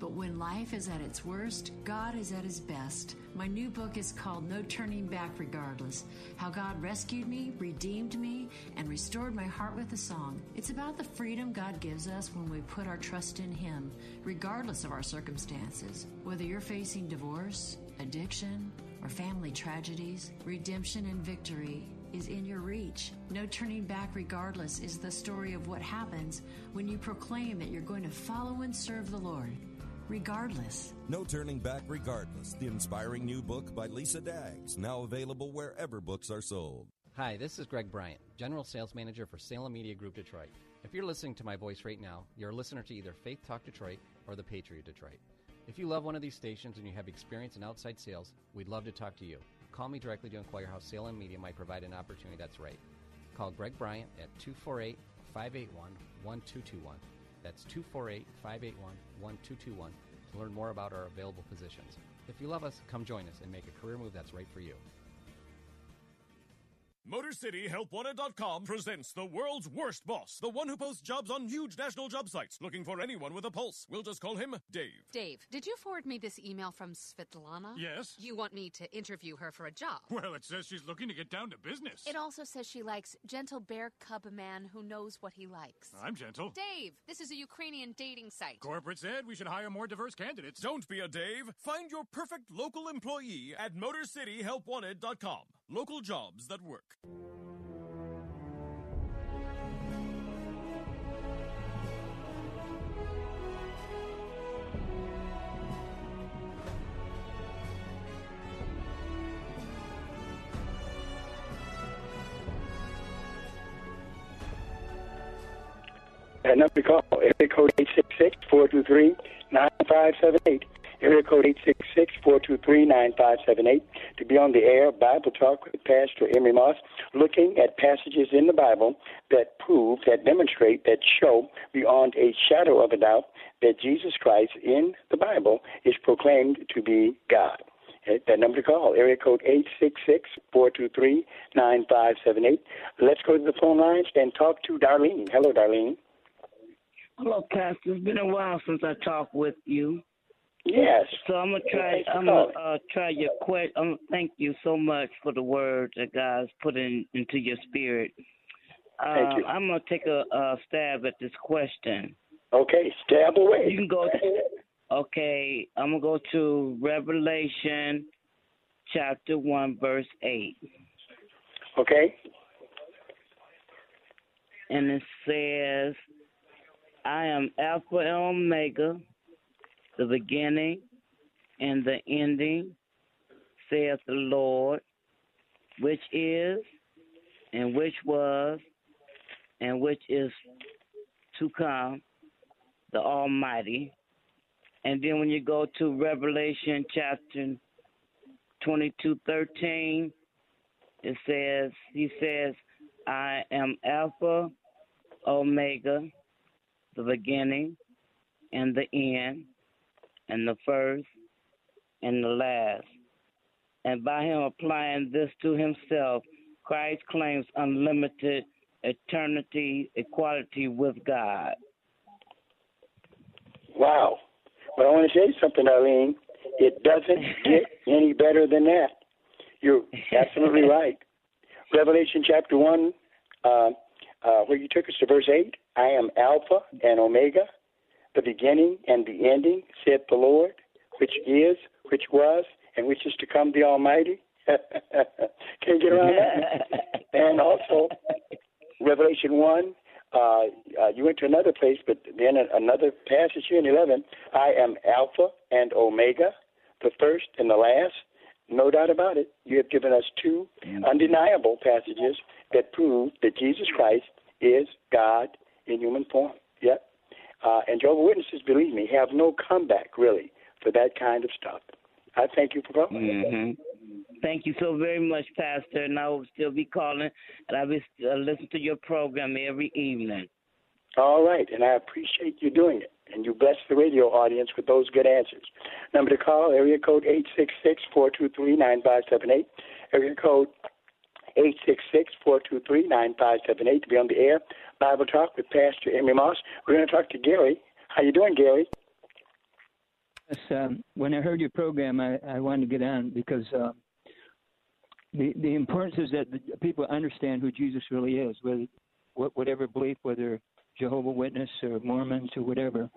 [SPEAKER 16] But when life is at its worst, God is at his best. My new book is called No Turning Back Regardless How God Rescued Me, Redeemed Me, and Restored My Heart with a Song. It's about the freedom God gives us when we put our trust in Him, regardless of our circumstances. Whether you're facing divorce, addiction, or family tragedies, redemption and victory is in your reach. No turning back, regardless, is the story of what happens when you proclaim that you're going to follow and serve the Lord. Regardless.
[SPEAKER 15] No turning back, regardless. The inspiring new book by Lisa Daggs, now available wherever books are sold.
[SPEAKER 17] Hi, this is Greg Bryant, General Sales Manager for Salem Media Group Detroit. If you're listening to my voice right now, you're a listener to either Faith Talk Detroit or The Patriot Detroit. If you love one of these stations and you have experience in outside sales, we'd love to talk to you. Call me directly to inquire how Salem Media might provide an opportunity that's right. Call Greg Bryant at 248 581 1221. That's 248 581 1221 to learn more about our available positions. If you love us, come join us and make a career move that's right for you.
[SPEAKER 18] MotorCityHelpWanted.com presents the world's worst boss, the one who posts jobs on huge national job sites, looking for anyone with a pulse. We'll just call him Dave.
[SPEAKER 19] Dave, did you forward me this email from Svetlana?
[SPEAKER 18] Yes.
[SPEAKER 19] You want me to interview her for a job?
[SPEAKER 18] Well, it says she's looking to get down to business.
[SPEAKER 19] It also says she likes gentle bear cub man who knows what he likes.
[SPEAKER 18] I'm gentle.
[SPEAKER 19] Dave, this is a Ukrainian dating site.
[SPEAKER 18] Corporate said we should hire more diverse candidates. Don't be a Dave. Find your perfect local employee at MotorCityHelpWanted.com. Local jobs that work.
[SPEAKER 1] That number to call, area code 866-423-9578. Area code 866-423-9578 to be on the air, Bible Talk with Pastor Emery Moss, looking at passages in the Bible that prove, that demonstrate, that show beyond a shadow of a doubt that Jesus Christ in the Bible is proclaimed to be God. That number to call, area code 866-423-9578. Let's go to the phone lines and talk to Darlene. Hello, Darlene.
[SPEAKER 20] Hello, Pastor. It's been a while since I talked with you.
[SPEAKER 1] Yes.
[SPEAKER 20] So I'm gonna try. I'm gonna uh, try your question. Um, thank you so much for the word that God's put in into your spirit. Uh,
[SPEAKER 1] Thank you.
[SPEAKER 20] I'm gonna take a, a stab at this question.
[SPEAKER 1] Okay, stab away.
[SPEAKER 20] You can go. okay, I'm gonna go to Revelation chapter one, verse eight.
[SPEAKER 1] Okay.
[SPEAKER 20] and it says, I am Alpha and Omega, the beginning and the ending, saith the Lord, which is, and which was, and which is to come, the Almighty. And then when you go to Revelation chapter 22 13, it says, He says, I am Alpha, Omega, the beginning and the end, and the first and the last. And by him applying this to himself, Christ claims unlimited eternity, equality with God.
[SPEAKER 1] Wow. But I want to you something, Arlene. It doesn't get any better than that. You're absolutely right. Revelation chapter 1, uh, uh, where you took us to verse 8 I am Alpha and Omega, the beginning and the ending, said the Lord, which is, which was, and which is to come, the Almighty. Can't get around that. and also, Revelation 1, uh, uh, you went to another place, but then another passage here in 11. I am Alpha and Omega, the first and the last. No doubt about it. You have given us two undeniable passages that prove that Jesus Christ is God in human form. Yep. Uh, and Jehovah's Witnesses, believe me, have no comeback really for that kind of stuff. I thank you for calling.
[SPEAKER 20] hmm Thank you so very much, Pastor. And I will still be calling, and I will uh, listen to your program every evening.
[SPEAKER 1] All right, and I appreciate you doing it. And you bless the radio audience with those good answers. Number to call, area code 866-423-9578. Area code 866-423-9578 to be on the air. Bible Talk with Pastor Emery Moss. We're going to talk to Gary. How you doing, Gary?
[SPEAKER 21] Yes, um, when I heard your program, I, I wanted to get on because uh, the the importance is that the people understand who Jesus really is, whether what, whatever belief, whether Jehovah Witness or Mormons or whatever.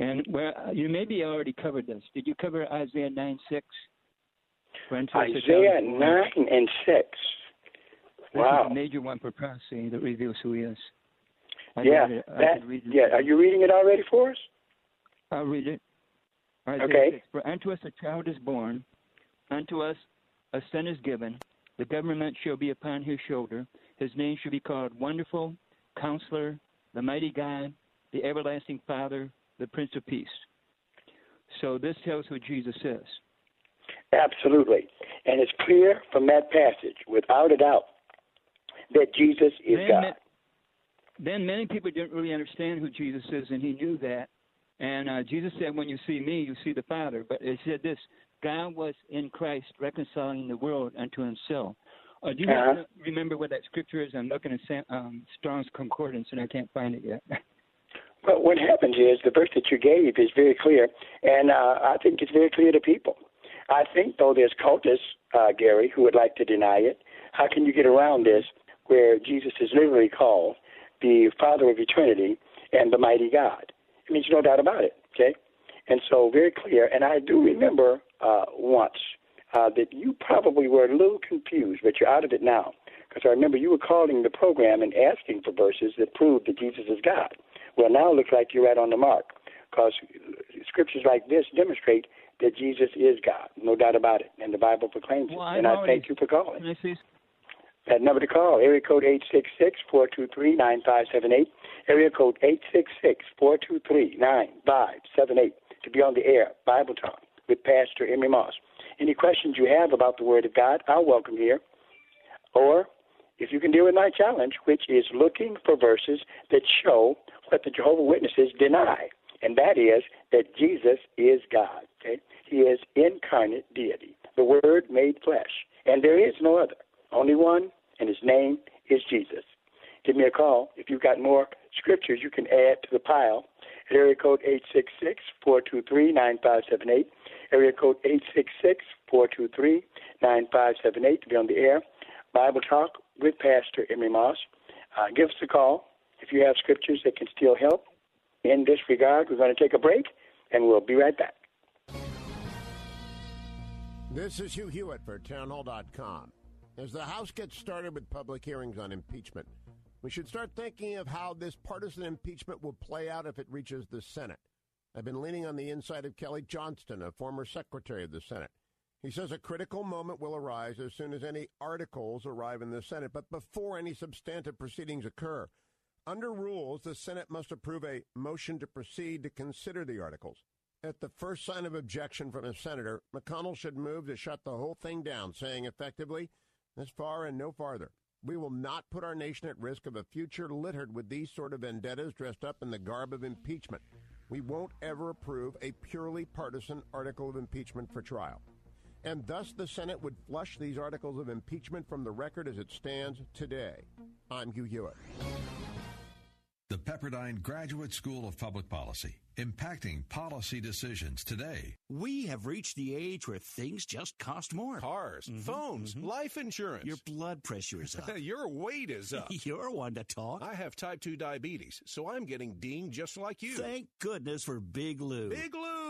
[SPEAKER 21] And well, you maybe already covered this. Did you cover Isaiah nine six?
[SPEAKER 1] Isaiah 9 and 6. Wow.
[SPEAKER 21] a major one for prophecy that reveals who he is. I
[SPEAKER 1] yeah, that, yeah. Are you reading it already for us?
[SPEAKER 21] I'll read it.
[SPEAKER 1] Okay.
[SPEAKER 21] 6, For unto us a child is born, unto us a son is given, the government shall be upon his shoulder. His name shall be called Wonderful, Counselor, the Mighty God, the Everlasting Father, the Prince of Peace. So this tells who Jesus is.
[SPEAKER 1] Absolutely. And it's clear from that passage, without a doubt, that Jesus is
[SPEAKER 21] then,
[SPEAKER 1] God.
[SPEAKER 21] then many people didn't really understand who Jesus is, and he knew that. And uh, Jesus said, "When you see me, you see the Father." But he said this: God was in Christ reconciling the world unto Himself. Uh, do you
[SPEAKER 1] Uh-huh.
[SPEAKER 21] remember what that scripture is? I'm looking at um, Strong's Concordance, and I can't find it yet.
[SPEAKER 1] Well, what happens is the verse that you gave is very clear, and uh, I think it's very clear to people. I think, though, there's cultists, uh, Gary, who would like to deny it. How can you get around this where Jesus is literally called the Father of eternity and the mighty God? It means there's no doubt about it, okay? And so, very clear. And I do remember uh, once uh, that you probably were a little confused, but you're out of it now. Because I remember you were calling the program and asking for verses that prove that Jesus is God. Well, now it looks like you're right on the mark, because scriptures like this demonstrate that Jesus is God, no doubt about it, and the Bible proclaims
[SPEAKER 21] Well,
[SPEAKER 1] it. And I thank you for calling. That number to call, area code eight six six four two three nine five seven eight. Area code eight six six four two three nine five seven eight to be on the air, Bible Talk with Pastor Emery Moss. Any questions you have about the Word of God, I'll welcome here. Or if you can deal with my challenge, which is looking for verses that show what the Jehovah Witnesses deny, and that is that Jesus is God. Okay, He is incarnate deity, the Word made flesh, and there is no other, only one, and His name is Jesus. Give me a call if you've got more scriptures you can add to the pile. At area code eight six six four two three nine five seven eight. Area code eight six six four two three nine five seven eight to be on the air. Bible Talk with Pastor Emery Moss. Uh, give us a call if you have scriptures that can still help. In this regard, we're going to take a break, and we'll be right back.
[SPEAKER 22] This is Hugh Hewitt for Townhall.com. As the House gets started with public hearings on impeachment, we should start thinking of how this partisan impeachment will play out if it reaches the Senate. I've been leaning on the inside of Kelly Johnston, a former Secretary of the Senate. He says a critical moment will arise as soon as any articles arrive in the Senate, but before any substantive proceedings occur. Under rules, the Senate must approve a motion to proceed to consider the articles. At the first sign of objection from a senator, McConnell should move to shut the whole thing down, saying effectively, this far and no farther. We will not put our nation at risk of a future littered with these sort of vendettas dressed up in the garb of impeachment. We won't ever approve a purely partisan article of impeachment for trial. And thus the Senate would flush these articles of impeachment from the record as it stands today. I'm Hugh Hewitt.
[SPEAKER 23] The Pepperdine Graduate School of Public Policy, impacting policy decisions today.
[SPEAKER 24] We have reached the age where things just cost more.
[SPEAKER 25] Cars, mm-hmm, phones, mm-hmm. life insurance.
[SPEAKER 24] Your blood pressure is up.
[SPEAKER 25] Your weight is up.
[SPEAKER 24] You're one to talk.
[SPEAKER 25] I have type 2 diabetes, so I'm getting dinged just like you.
[SPEAKER 24] Thank goodness for Big Lou.
[SPEAKER 25] Big Lou!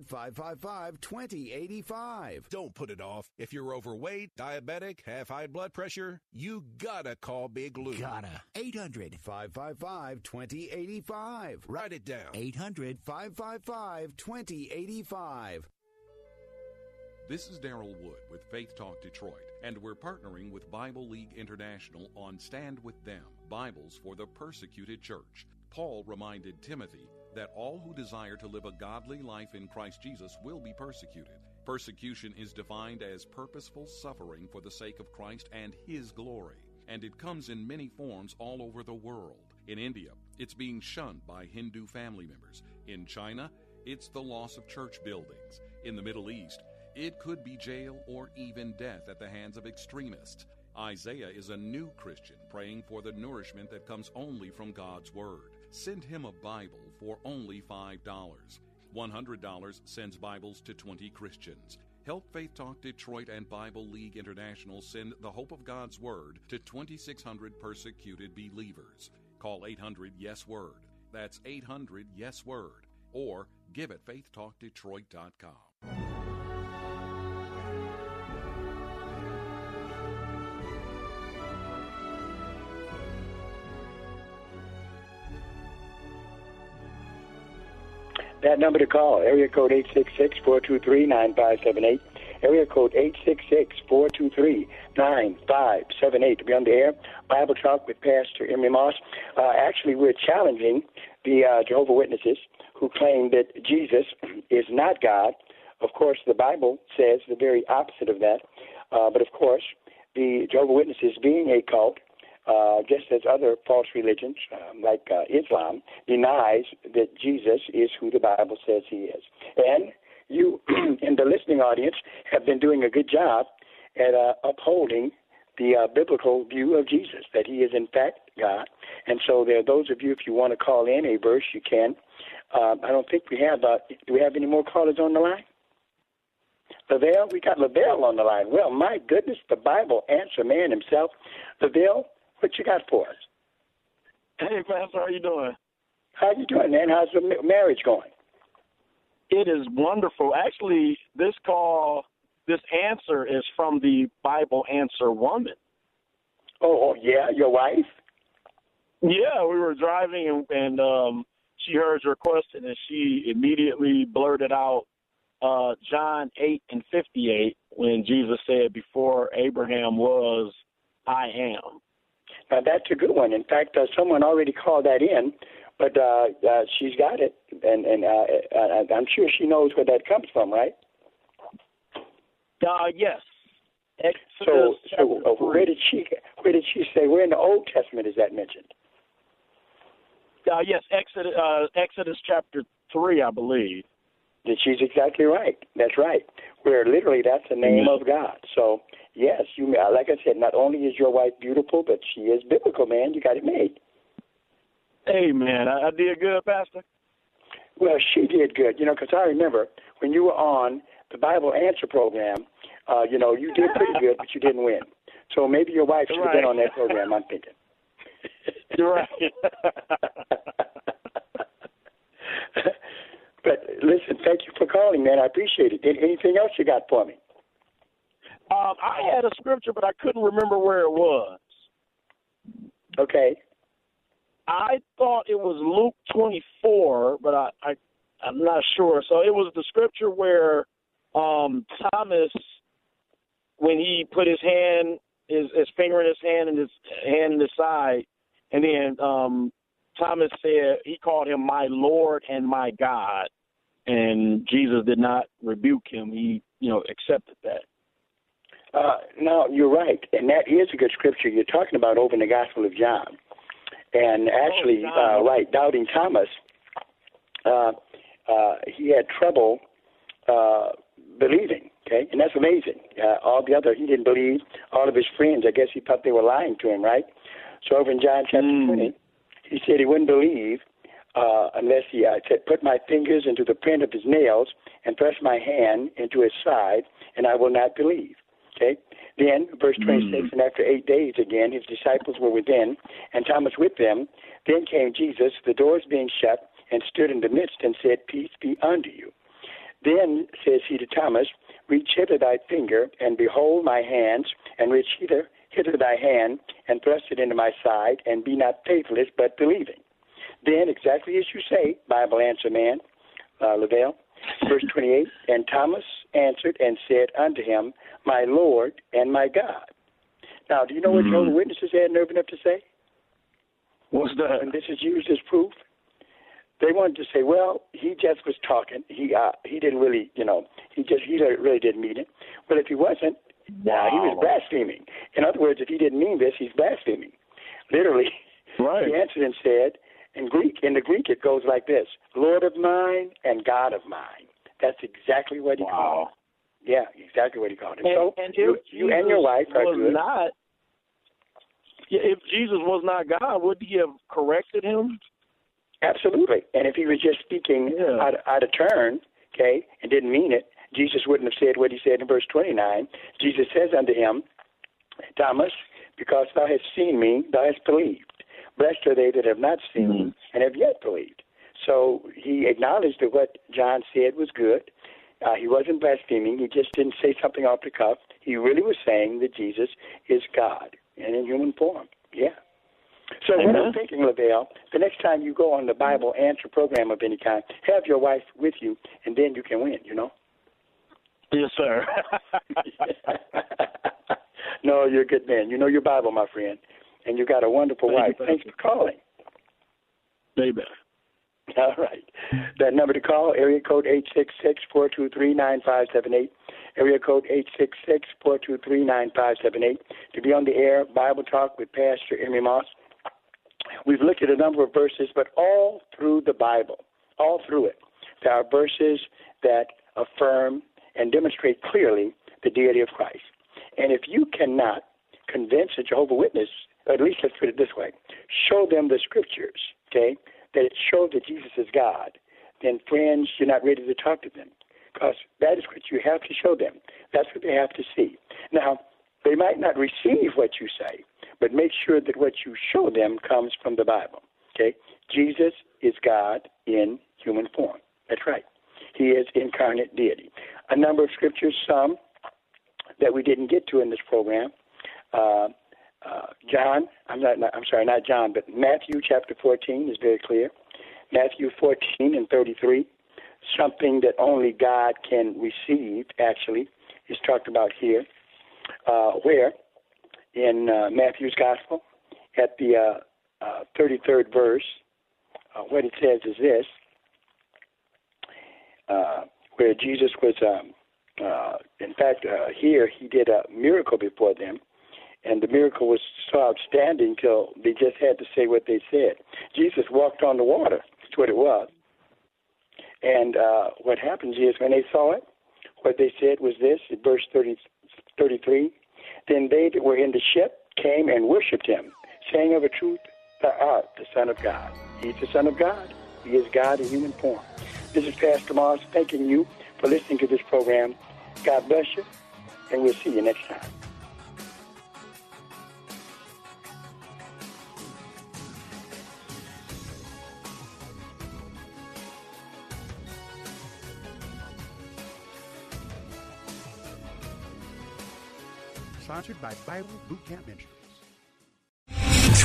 [SPEAKER 26] 555 2085.
[SPEAKER 25] Don't put it off. If you're overweight, diabetic, have high blood pressure, you gotta call Big Lou.
[SPEAKER 24] Gotta. 800
[SPEAKER 26] 555 2085.
[SPEAKER 25] Write it down.
[SPEAKER 24] 800
[SPEAKER 26] 555 2085.
[SPEAKER 5] This is Daryl Wood with Faith Talk Detroit, and we're partnering with Bible League International on Stand With Them Bibles for the Persecuted Church. Paul reminded Timothy that all who desire to live a godly life in Christ Jesus will be persecuted. Persecution is defined as purposeful suffering for the sake of Christ and His glory, and it comes in many forms all over the world. In India, it's being shunned by Hindu family members. In China, it's the loss of church buildings. In the Middle East, it could be jail or even death at the hands of extremists. Isaiah is a new Christian praying for the nourishment that comes only from God's Word. Send him a Bible for only $5. $100 sends Bibles to 20 Christians. Help Faith Talk Detroit and Bible League International send the hope of God's Word to 2,600 persecuted believers. Call 800 Yes Word. That's 800 Yes Word. Or give at faithtalkdetroit.com.
[SPEAKER 1] That number to call, area code 866-423-9578. Area code 866-423-9578 to be on the air. Bible Talk with Pastor Emery Moss. Uh, actually, we're challenging the uh, Jehovah Witnesses who claim that Jesus is not God. Of course, the Bible says the very opposite of that. Uh, but of course, the Jehovah Witnesses, being a cult, uh, just as other false religions um, like uh, Islam denies that Jesus is who the Bible says he is. And you in the listening audience have been doing a good job at uh, upholding the uh, biblical view of Jesus, that he is in fact God. And so there are those of you, if you want to call in a verse, you can. Uh, I don't think we have, uh, do we have any more callers on the line? Lavelle, we got Lavelle on the line. Well, my goodness, the Bible answer man himself. Lavelle, what you got for us?
[SPEAKER 27] Hey, Pastor, how are you doing?
[SPEAKER 1] How you doing, man? How's the marriage going?
[SPEAKER 27] It is wonderful. Actually, this call, this answer is from the Bible Answer Woman.
[SPEAKER 1] Oh, oh yeah, your wife?
[SPEAKER 27] Yeah, we were driving and, and um, she heard your question and she immediately blurted out uh, John 8 and 58 when Jesus said, Before Abraham was, I am.
[SPEAKER 1] Now, that's a good one. In fact, uh, someone already called that in, but uh, uh, she's got it, and, and uh, uh, I'm sure she knows where that comes from, right?
[SPEAKER 27] Uh, yes. Exodus
[SPEAKER 1] so, so uh, where did she where did she say? Where in the Old Testament is that mentioned?
[SPEAKER 27] Uh, yes, Exodus uh, Exodus chapter three, I believe.
[SPEAKER 1] That she's exactly right. That's right. Where literally that's the name mm-hmm. of God. So yes, you like I said, not only is your wife beautiful, but she is biblical, man. You got it made.
[SPEAKER 27] Amen. I, I did good, Pastor.
[SPEAKER 1] Well, she did good, you know, because I remember when you were on the Bible Answer program, uh, you know, you did pretty good, but you didn't win. So maybe your wife should have
[SPEAKER 27] right.
[SPEAKER 1] been on that program. I'm thinking.
[SPEAKER 27] You're right.
[SPEAKER 1] but listen, thank you for calling, man. I appreciate it. Anything else you got for me?
[SPEAKER 27] Um, I had a scripture, but I couldn't remember where it was.
[SPEAKER 1] Okay.
[SPEAKER 27] I thought it was Luke 24, but I, I I'm not sure. So it was the scripture where um, Thomas, when he put his hand, his, his finger in his hand and his hand in his side, and then um, Thomas said he called him my Lord and my God, and Jesus did not rebuke him. He, you know, accepted that.
[SPEAKER 1] Uh, no, you're right, and that is a good scripture you're talking about over in the Gospel of John. And actually,
[SPEAKER 27] oh,
[SPEAKER 1] uh, right, doubting Thomas, uh, uh, he had trouble uh, believing. Okay, and that's amazing. Uh, all the other, he didn't believe. All of his friends, I guess, he thought they were lying to him, right? So over in John chapter
[SPEAKER 27] mm.
[SPEAKER 1] 20, he said he wouldn't believe uh, unless he uh, said, "Put my fingers into the print of his nails and press my hand into his side, and I will not believe." Okay. Then, verse 26,
[SPEAKER 27] mm.
[SPEAKER 1] and after eight days again, his disciples were within, and Thomas with them. Then came Jesus, the doors being shut, and stood in the midst and said, Peace be unto you. Then says he to Thomas, Reach hither thy finger, and behold my hands, and reach hither, hither thy hand, and thrust it into my side, and be not faithless, but believing. Then, exactly as you say, Bible answer man, uh, Lavelle, verse 28, and Thomas answered and said unto him, My Lord and my God. Now, do you know what
[SPEAKER 27] mm-hmm.
[SPEAKER 1] Jehovah's Witnesses had nerve enough to say?
[SPEAKER 27] What's that?
[SPEAKER 1] And this is used as proof. They wanted to say, well, he just was talking. He uh, he didn't really, you know, he just he really didn't mean it. Well, if he wasn't,
[SPEAKER 27] wow.
[SPEAKER 1] uh, he was blaspheming. In other words, if he didn't mean this, he's blaspheming. Literally,
[SPEAKER 27] right.
[SPEAKER 1] he answered and said, in Greek, in the Greek, it goes like this: Lord of mine and God of mine. That's exactly what he
[SPEAKER 27] wow.
[SPEAKER 1] called. Yeah, exactly what he called him.
[SPEAKER 27] And,
[SPEAKER 1] so
[SPEAKER 27] and
[SPEAKER 1] you, you and your wife are
[SPEAKER 27] was
[SPEAKER 1] good.
[SPEAKER 27] Not, if Jesus was not God, would he have corrected him?
[SPEAKER 1] Absolutely. And if he was just speaking yeah. out, out of turn, okay, and didn't mean it, Jesus wouldn't have said what he said in verse 29. Jesus says unto him, Thomas, because thou hast seen me, thou hast believed. Blessed are they that have not seen mm-hmm. and have yet believed. So he acknowledged that what John said was good. Uh, he wasn't blaspheming. He just didn't say something off the cuff. He really was saying that Jesus is God and in human form. Yeah. So Amen. what I'm thinking, Lavelle, the next time you go on the Bible answer program of any kind, have your wife with you, and then you can win. You know.
[SPEAKER 27] Yes, sir.
[SPEAKER 1] no, you're a good man. You know your Bible, my friend, and you got a wonderful
[SPEAKER 27] Thank
[SPEAKER 1] wife. Thanks for calling.
[SPEAKER 27] Amen.
[SPEAKER 1] All right. That number to call, area code eight six six four two three nine five seven eight. Area code eight six six four two three nine five seven eight. To be on the air, Bible Talk with Pastor Emery Moss. We've looked at a number of verses, but all through the Bible, all through it, there are verses that affirm and demonstrate clearly the deity of Christ. And if you cannot convince a Jehovah Witness, at least let's put it this way, show them the scriptures, okay, that it shows that Jesus is God, then friends, you're not ready to talk to them. Because that is what you have to show them. That's what they have to see. Now, they might not receive what you say, but make sure that what you show them comes from the Bible. Okay? Jesus is God in human form. That's right. He is incarnate deity. A number of scriptures, some that we didn't get to in this program. Uh, uh, John, I'm not, not, I'm sorry, not John, but Matthew chapter 14 is very clear. Matthew 14 and 33, something that only God can receive, actually, is talked about here. Uh, where? In uh, Matthew's Gospel, at the uh, uh, 33rd verse, uh, what it says is this, uh, where Jesus was, um, uh, in fact, uh, here he did a miracle before them and the miracle was so outstanding till they just had to say what they said. Jesus walked on the water. That's what it was. And uh, what happens is when they saw it, what they said was this, in verse 30, 33, Then they that were in the ship came and worshipped him, saying of a truth, Thou art the Son of God. He's the Son of God. He is God in human form. This is Pastor Moss thanking you for listening to this program. God bless you, and we'll see you next time.
[SPEAKER 26] sponsored by Bible Boot Camp Ministries.